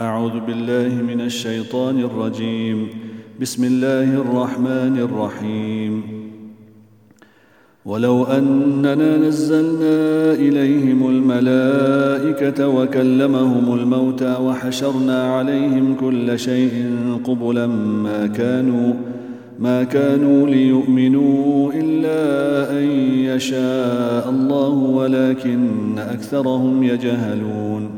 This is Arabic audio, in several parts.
أعوذ بالله من الشيطان الرجيم. بسم الله الرحمن الرحيم. ولو أننا نزلنا إليهم الملائكة وكلمهم الموتى وحشرنا عليهم كل شيء قبلا ما كانوا ما كانوا ليؤمنوا إلا أن يشاء الله ولكن أكثرهم يجهلون.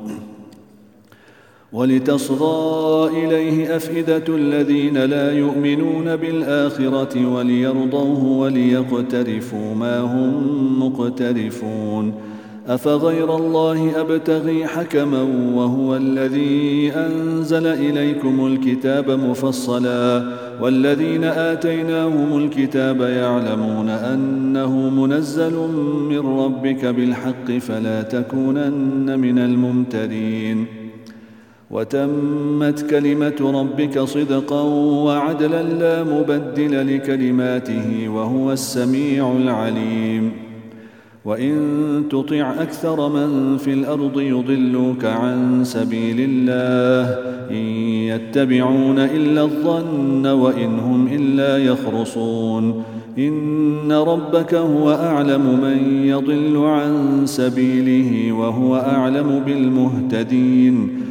ولتصغى إليه أفئدة الذين لا يؤمنون بالآخرة وليرضوه وليقترفوا ما هم مقترفون. أفغير الله أبتغي حكما وهو الذي أنزل إليكم الكتاب مفصلا. والذين آتيناهم الكتاب يعلمون أنه منزل من ربك بالحق فلا تكونن من الممترين. وتمت كلمة ربك صدقا وعدلا لا مبدل لكلماته وهو السميع العليم. وإن تطع أكثر من في الأرض يضلوك عن سبيل الله إن يتبعون إلا الظن وإن هم إلا يخرصون. إن ربك هو أعلم من يضل عن سبيله وهو أعلم بالمهتدين.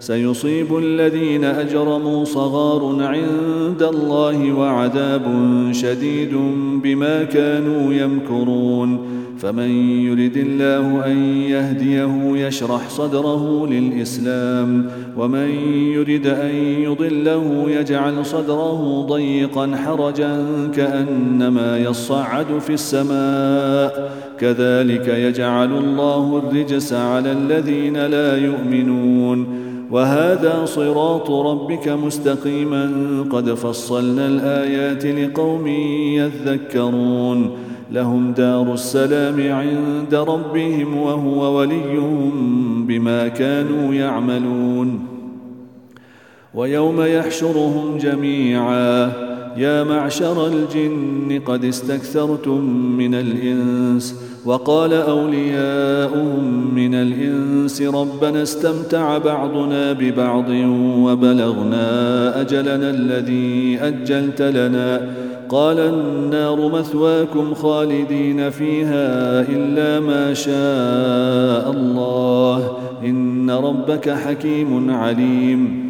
سيصيب الذين أجرموا صغار عند الله وعذاب شديد بما كانوا يمكرون. فمن يرد الله أن يهديه يشرح صدره للإسلام ومن يرد أن يضله يجعل صدره ضيقا حرجا كأنما يصعد في السماء. كذلك يجعل الله الرجس على الذين لا يؤمنون. وهذا صراط ربك مستقيما. قد فصلنا الآيات لقوم يذكرون. لهم دار السلام عند ربهم وهو وليهم بما كانوا يعملون. ويوم يحشرهم جميعا. يا معشر الجن قد استكثرتم من الإنس وقال أولياؤهم من الإنس ربنا استمتع بعضنا ببعض وبلغنا أجلنا الذي أجلت لنا قال النار مثواكم خالدين فيها إلا ما شاء الله إن ربك حكيم عليم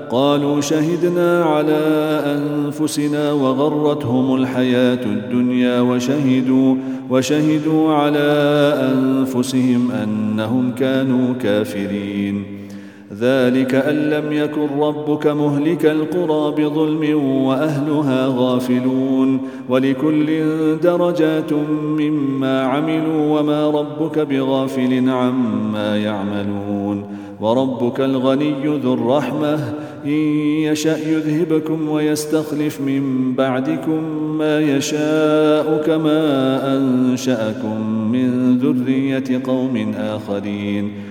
قالوا شهدنا على أنفسنا وغرتهم الحياة الدنيا وشهدوا وشهدوا على أنفسهم أنهم كانوا كافرين. ذلك أن لم يكن ربك مهلك القرى بظلم وأهلها غافلون. ولكل درجات مما عملوا وما ربك بغافل عما يعملون. وربك الغني ذو الرحمة. إن يشأ يذهبكم ويستخلف من بعدكم ما يشاء كما أنشأكم من ذرية قوم آخرين.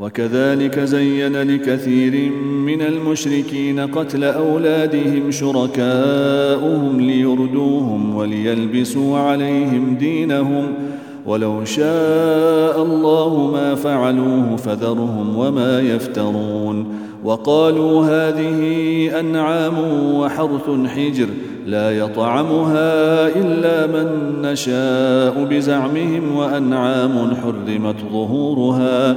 وكذلك زين لكثير من المشركين قتل أولادهم شركاؤهم ليردوهم وليلبسوا عليهم دينهم ولو شاء الله ما فعلوه فذرهم وما يفترون وقالوا هذه أنعام وحرث حجر لا يطعمها إلا من نشاء بزعمهم وأنعام حرمت ظهورها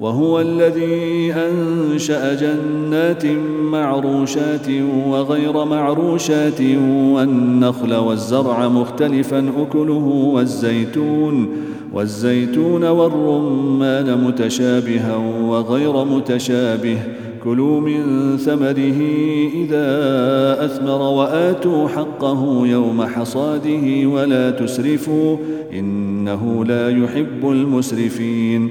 وهو الذي أنشأ جنات معروشات وغير معروشات والنخل والزرع مختلفا أكله والزيتون والزيتون والرمان متشابها وغير متشابه. كلوا من ثمره إذا أثمر وآتوا حقه يوم حصاده ولا تسرفوا إنه لا يحب المسرفين.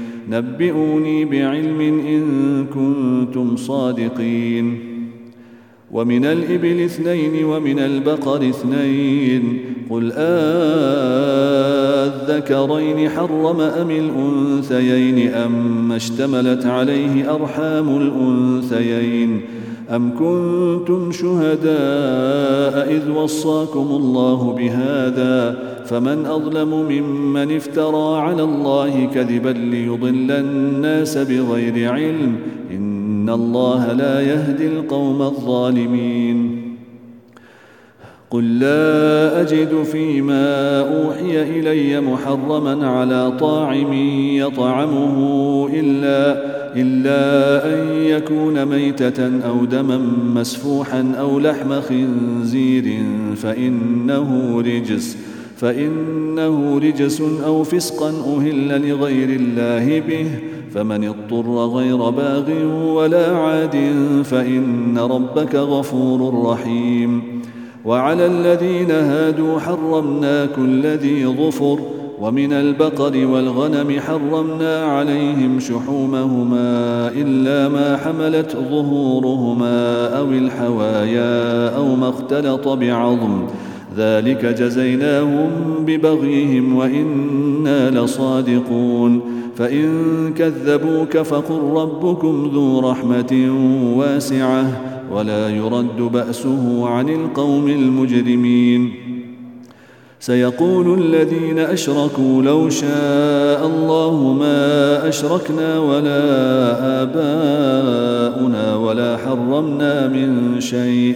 نبئوني بعلم إن كنتم صادقين. ومن الإبل اثنين ومن البقر اثنين. قل آذكرين حرم أم الأنثيين؟ اما اشتملت عليه أرحام الأنثيين؟ أم كنتم شهداء إذ وصاكم الله بهذا؟ فمن أظلم ممن افترى على الله كذبا ليضل الناس بغير علم إن الله لا يهدي القوم الظالمين. قل لا أجد فيما أوحي إلي محرما على طاعم يطعمه إلا إلا أن يكون ميتة أو دما مسفوحا أو لحم خنزير فإنه رجس. فإنه رجس أو فسقا أهل لغير الله به فمن اضطر غير باغ ولا عاد فإن ربك غفور رحيم. وعلى الذين هادوا حرمنا كل ذي ظفر ومن البقر والغنم حرمنا عليهم شحومهما إلا ما حملت ظهورهما أو الحوايا أو ما اختلط بعظم. ذلك جزيناهم ببغيهم وإنا لصادقون. فإن كذبوك فقل ربكم ذو رحمة واسعة ولا يرد بأسه عن القوم المجرمين. سيقول الذين أشركوا لو شاء الله ما أشركنا ولا آباؤنا ولا حرمنا من شيء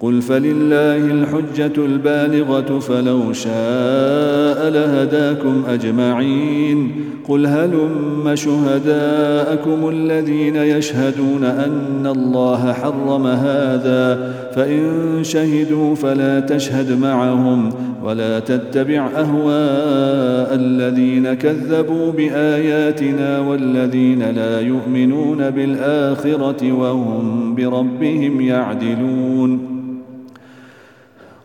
قل فلله الحجة البالغة فلو شاء لهداكم أجمعين قل هلم شهداءكم الذين يشهدون أن الله حرم هذا فإن شهدوا فلا تشهد معهم ولا تتبع أهواء الذين كذبوا بآياتنا والذين لا يؤمنون بالآخرة وهم بربهم يعدلون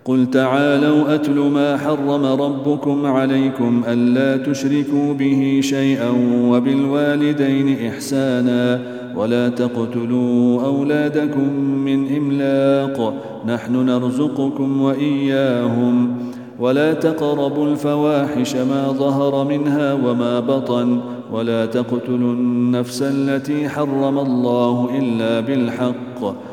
قل تعالوا اتل ما حرم ربكم عليكم الا تشركوا به شيئا وبالوالدين احسانا ولا تقتلوا اولادكم من املاق نحن نرزقكم واياهم ولا تقربوا الفواحش ما ظهر منها وما بطن ولا تقتلوا النفس التي حرم الله الا بالحق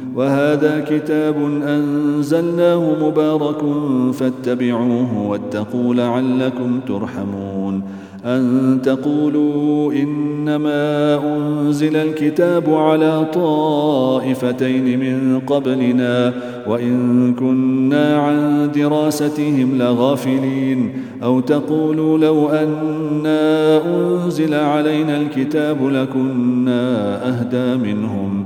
وهذا كتاب أنزلناه مبارك فاتبعوه واتقوا لعلكم ترحمون. أن تقولوا إنما أنزل الكتاب على طائفتين من قبلنا وإن كنا عن دراستهم لغافلين. أو تقولوا لو أنا أنزل علينا الكتاب لكنا أهدى منهم.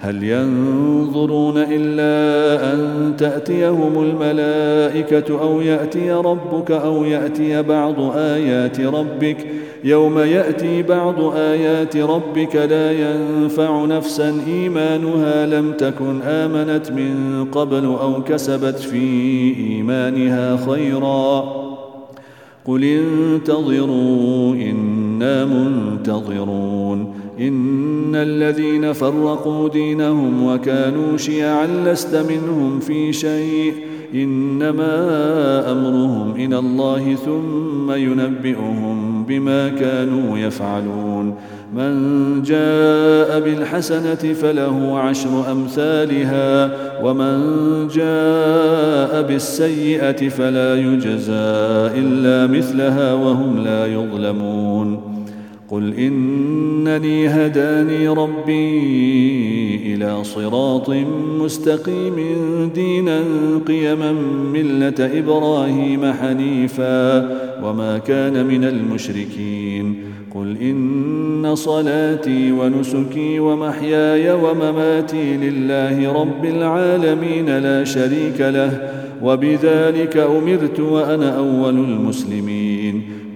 هل ينظرون إلا أن تأتيهم الملائكة أو يأتي ربك أو يأتي بعض آيات ربك؟ يوم يأتي بعض آيات ربك لا ينفع نفسا إيمانها لم تكن آمنت من قبل أو كسبت في إيمانها خيرا. قل انتظروا إنا منتظرون. إن الذين فرقوا دينهم وكانوا شيعا لست منهم في شيء. إنما أمرهم إلى الله ثم ينبئهم بما كانوا يفعلون. من جاء بالحسنة فله عشر أمثالها ومن جاء بالسيئة فلا يجزى إلا مثلها وهم لا يظلمون. قل إنني هداني ربي إلى صراط مستقيم دينا قيما ملة إبراهيم حنيفا وما كان من المشركين قل إن صلاتي ونسكي ومحياي ومماتي لله رب العالمين لا شريك له وبذلك أمرت وأنا أول المسلمين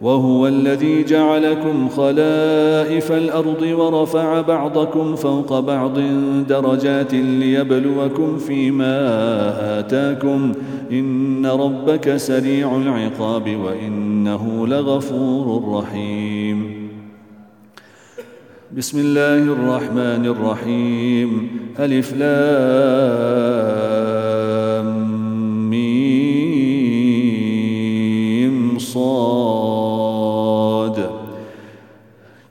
وهو الذي جعلكم خلائف الأرض ورفع بعضكم فوق بعض درجات ليبلوكم فيما آتاكم. إن ربك سريع العقاب وإنه لغفور رحيم. بسم الله الرحمن الرحيم. ألف لام.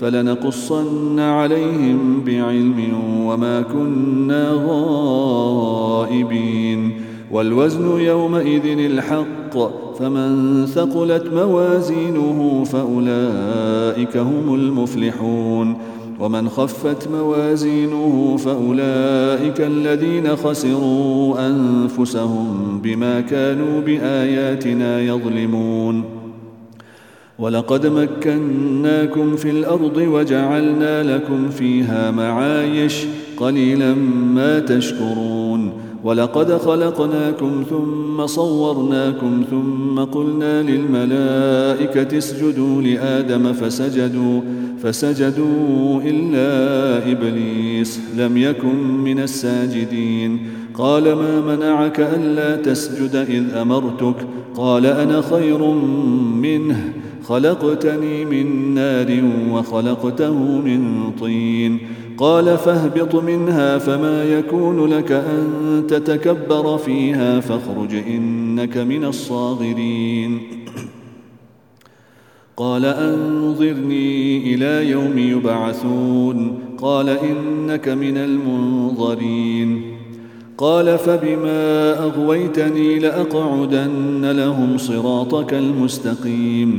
فلنقصن عليهم بعلم وما كنا غائبين. والوزن يومئذ الحق فمن ثقلت موازينه فأولئك هم المفلحون. ومن خفت موازينه فأولئك الذين خسروا أنفسهم بما كانوا بآياتنا يظلمون. ولقد مكناكم في الأرض وجعلنا لكم فيها معايش قليلا ما تشكرون ولقد خلقناكم ثم صورناكم ثم قلنا للملائكة اسجدوا لآدم فسجدوا فسجدوا إلا إبليس لم يكن من الساجدين قال ما منعك ألا تسجد إذ أمرتك قال أنا خير منه خلقتني من نار وخلقته من طين. قال فاهبط منها فما يكون لك أن تتكبر فيها فاخرج إنك من الصاغرين. قال أنظرني إلى يوم يبعثون. قال إنك من المنظرين. قال فبما أغويتني لأقعدن لهم صراطك المستقيم.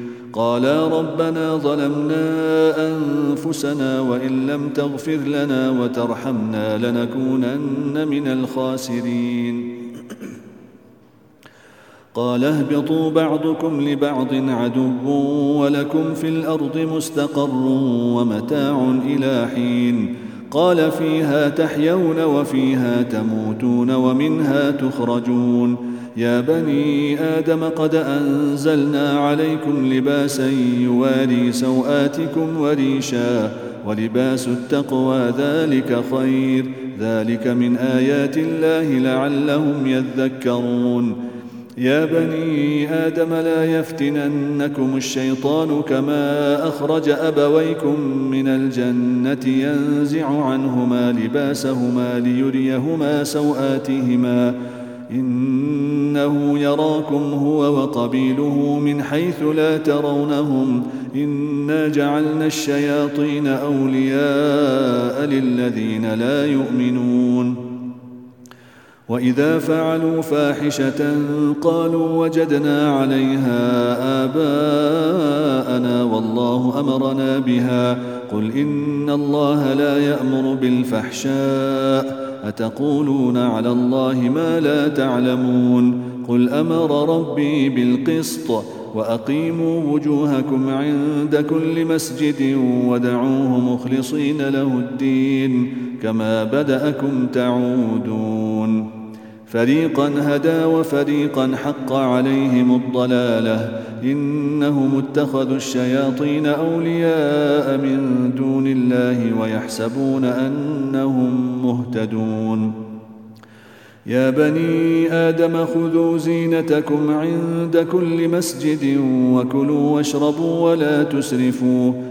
قالا ربنا ظلمنا أنفسنا وإن لم تغفر لنا وترحمنا لنكونن من الخاسرين. قال اهبطوا بعضكم لبعض عدو ولكم في الأرض مستقر ومتاع إلى حين. قال فيها تحيون وفيها تموتون ومنها تخرجون. يا بني آدم قد أنزلنا عليكم لباسا يواري سوآتكم وريشا ولباس التقوى ذلك خير. ذلك من آيات الله لعلهم يذكرون. يا بني آدم لا يفتننكم الشيطان كما أخرج أبويكم من الجنة ينزع عنهما لباسهما ليريهما سوآتهما. إنه يراكم هو وقبيله من حيث لا ترونهم. إنا جعلنا الشياطين أولياء للذين لا يؤمنون. وإذا فعلوا فاحشة قالوا وجدنا عليها آباءنا والله أمرنا بها. قل إن الله لا يأمر بالفحشاء. أتقولون على الله ما لا تعلمون قل أمر ربي بالقسط وأقيموا وجوهكم عند كل مسجد ودعوه مخلصين له الدين كما بدأكم تعودون فريقا هدى وفريقا حق عليهم الضلالة. إنهم اتخذوا الشياطين أولياء من دون الله ويحسبون أنهم مهتدون. يا بني آدم خذوا زينتكم عند كل مسجد وكلوا واشربوا ولا تسرفوا.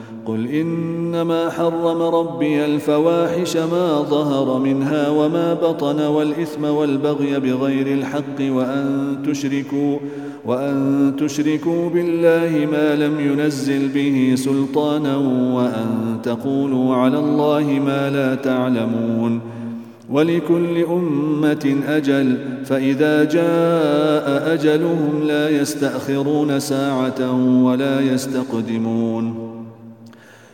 قل إنما حرم ربي الفواحش ما ظهر منها وما بطن والإثم والبغي بغير الحق وأن تشركوا وأن تشركوا بالله ما لم ينزل به سلطانا وأن تقولوا على الله ما لا تعلمون ولكل أمة أجل فإذا جاء أجلهم لا يستأخرون ساعة ولا يستقدمون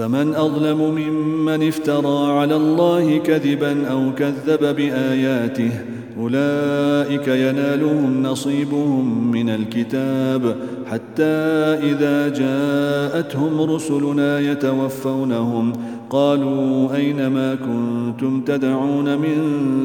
فمن أظلم ممن افترى على الله كذبا أو كذب بآياته أولئك ينالهم نصيبهم من الكتاب حتى إذا جاءتهم رسلنا يتوفونهم قالوا أين ما كنتم تدعون من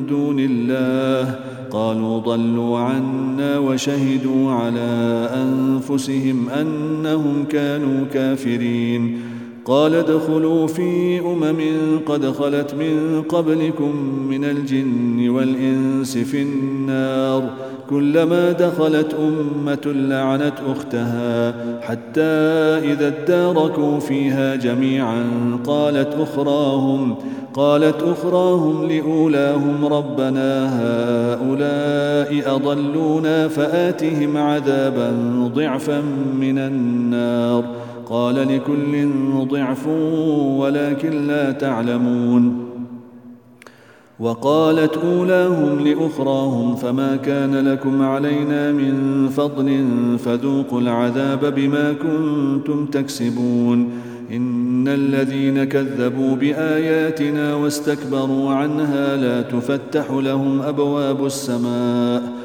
دون الله؟ قالوا ضلوا عنا وشهدوا على أنفسهم أنهم كانوا كافرين. قال ادخلوا في أمم قد خلت من قبلكم من الجن والإنس في النار كلما دخلت أمة لعنت أختها حتى إذا اداركوا فيها جميعا قالت أخراهم قالت أخراهم لأولاهم ربنا هؤلاء أضلونا فآتهم عذابا ضعفا من النار قال لكل ضعف ولكن لا تعلمون. وقالت أولاهم لأخراهم فما كان لكم علينا من فضل فذوقوا العذاب بما كنتم تكسبون. إن الذين كذبوا بآياتنا واستكبروا عنها لا تفتح لهم أبواب السماء.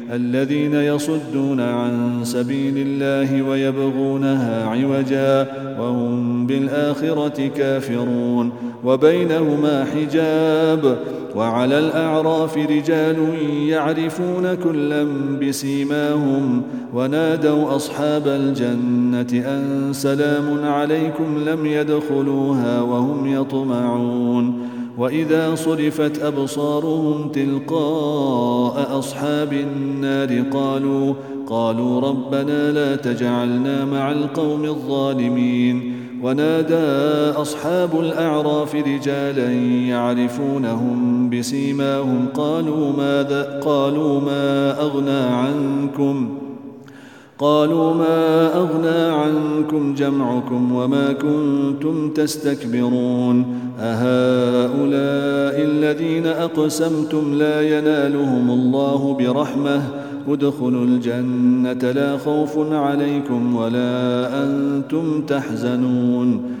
الذين يصدون عن سبيل الله ويبغونها عوجا وهم بالآخرة كافرون وبينهما حجاب وعلى الأعراف رجال يعرفون كلا بسيماهم ونادوا أصحاب الجنة أن سلام عليكم لم يدخلوها وهم يطمعون وإذا صرفت أبصارهم تلقاء أصحاب النار قالوا قالوا ربنا لا تجعلنا مع القوم الظالمين. ونادى أصحاب الأعراف رجالا يعرفونهم بسيماهم قالوا ماذا قالوا ما أغنى عنكم؟ قالوا ما أغنى عنكم جمعكم وما كنتم تستكبرون أهؤلاء الذين أقسمتم لا ينالهم الله برحمة ادخلوا الجنة لا خوف عليكم ولا أنتم تحزنون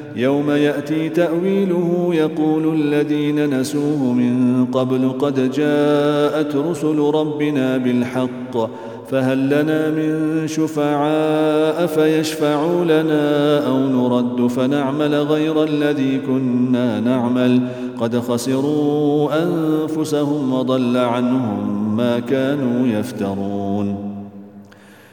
يوم يأتي تأويله يقول الذين نسوه من قبل قد جاءت رسل ربنا بالحق فهل لنا من شفعاء فيشفعوا لنا أو نرد فنعمل غير الذي كنا نعمل قد خسروا أنفسهم وضل عنهم ما كانوا يفترون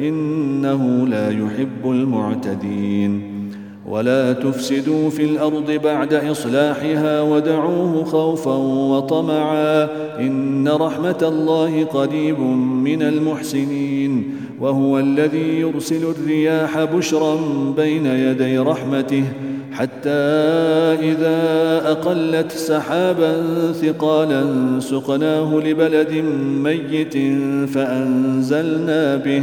إنه لا يحب المعتدين. ولا تفسدوا في الأرض بعد إصلاحها ودعوه خوفا وطمعا. إن رحمة الله قريب من المحسنين. وهو الذي يرسل الرياح بشرا بين يدي رحمته. حتى إذا أقلت سحابا ثقالا سقناه لبلد ميت فأنزلنا به.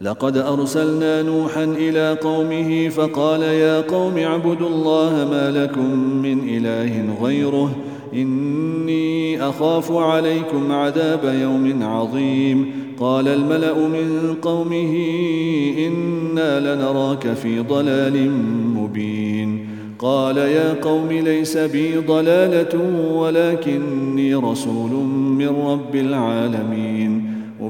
لقد أرسلنا نوحا إلى قومه فقال يا قوم اعبدوا الله ما لكم من إله غيره إني أخاف عليكم عذاب يوم عظيم. قال الملأ من قومه إنا لنراك في ضلال مبين. قال يا قوم ليس بي ضلالة ولكني رسول من رب العالمين.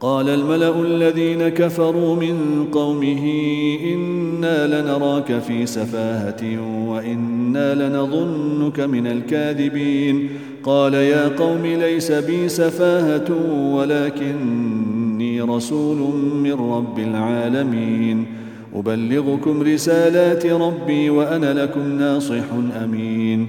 قال الملأ الذين كفروا من قومه إنا لنراك في سفاهة وإنا لنظنك من الكاذبين. قال يا قوم ليس بي سفاهة ولكني رسول من رب العالمين. أبلغكم رسالات ربي وأنا لكم ناصح أمين.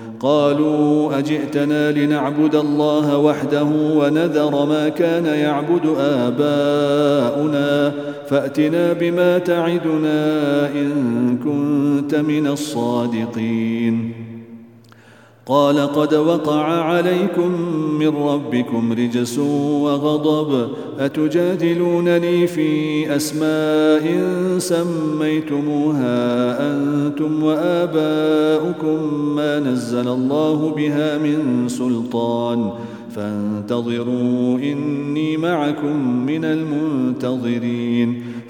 قالوا أجئتنا لنعبد الله وحده ونذر ما كان يعبد آباؤنا فأتنا بما تعدنا إن كنت من الصادقين قال قد وقع عليكم من ربكم رجس وغضب أتجادلونني في أسماء سميتموها أنتم وآباؤكم ما نزل الله بها من سلطان فانتظروا إني معكم من المنتظرين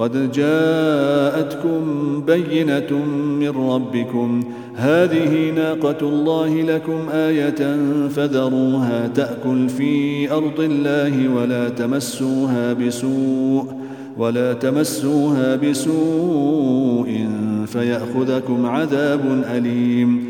قد جاءتكم بينة من ربكم. هذه ناقة الله لكم آية فذروها تأكل في أرض الله ولا تمسوها بسوء ولا تمسوها بسوء فيأخذكم عذاب أليم.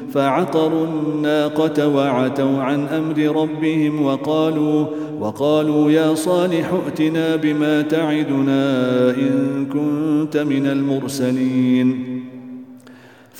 فعقروا الناقة وعتوا عن أمر ربهم وقالوا وقالوا يا صالح ائتنا بما تعدنا إن كنت من المرسلين.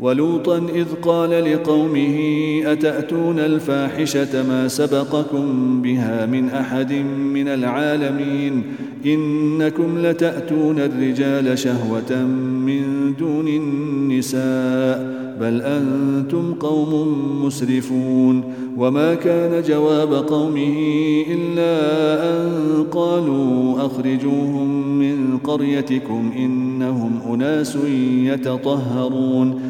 ولوطا إذ قال لقومه أتأتون الفاحشة ما سبقكم بها من أحد من العالمين؟ إنكم لتأتون الرجال شهوة من دون النساء بل أنتم قوم مسرفون. وما كان جواب قومه إلا أن قالوا أخرجوهم من قريتكم إنهم أناس يتطهرون.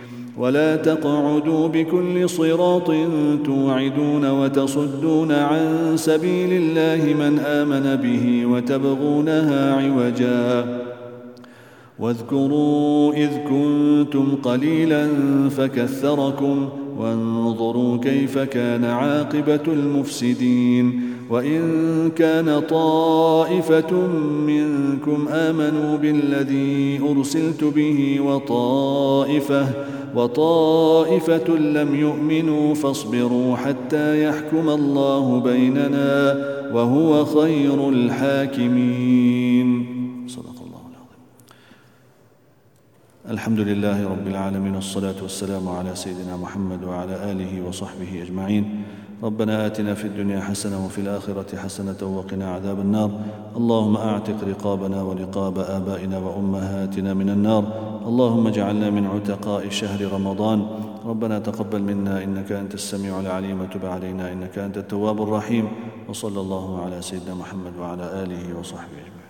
ولا تقعدوا بكل صراط توعدون وتصدون عن سبيل الله من آمن به وتبغونها عوجا. واذكروا إذ كنتم قليلا فكثركم وانظروا كيف كان عاقبة المفسدين. وإن كان طائفة منكم آمنوا بالذي أرسلت به وطائفة وطائفة لم يؤمنوا فاصبروا حتى يحكم الله بيننا وهو خير الحاكمين. صدق الله العظيم. الحمد لله رب العالمين والصلاة والسلام على سيدنا محمد وعلى آله وصحبه أجمعين. ربنا آتنا في الدنيا حسنة وفي الآخرة حسنة وقنا عذاب النار. اللهم أعتق رقابنا ورقاب آبائنا وأمهاتنا من النار. اللهم اجعلنا من عتقاء شهر رمضان. ربنا تقبل منا إنك أنت السميع العليم وتب علينا إنك أنت التواب الرحيم. وصلى الله على سيدنا محمد وعلى آله وصحبه أجمعين.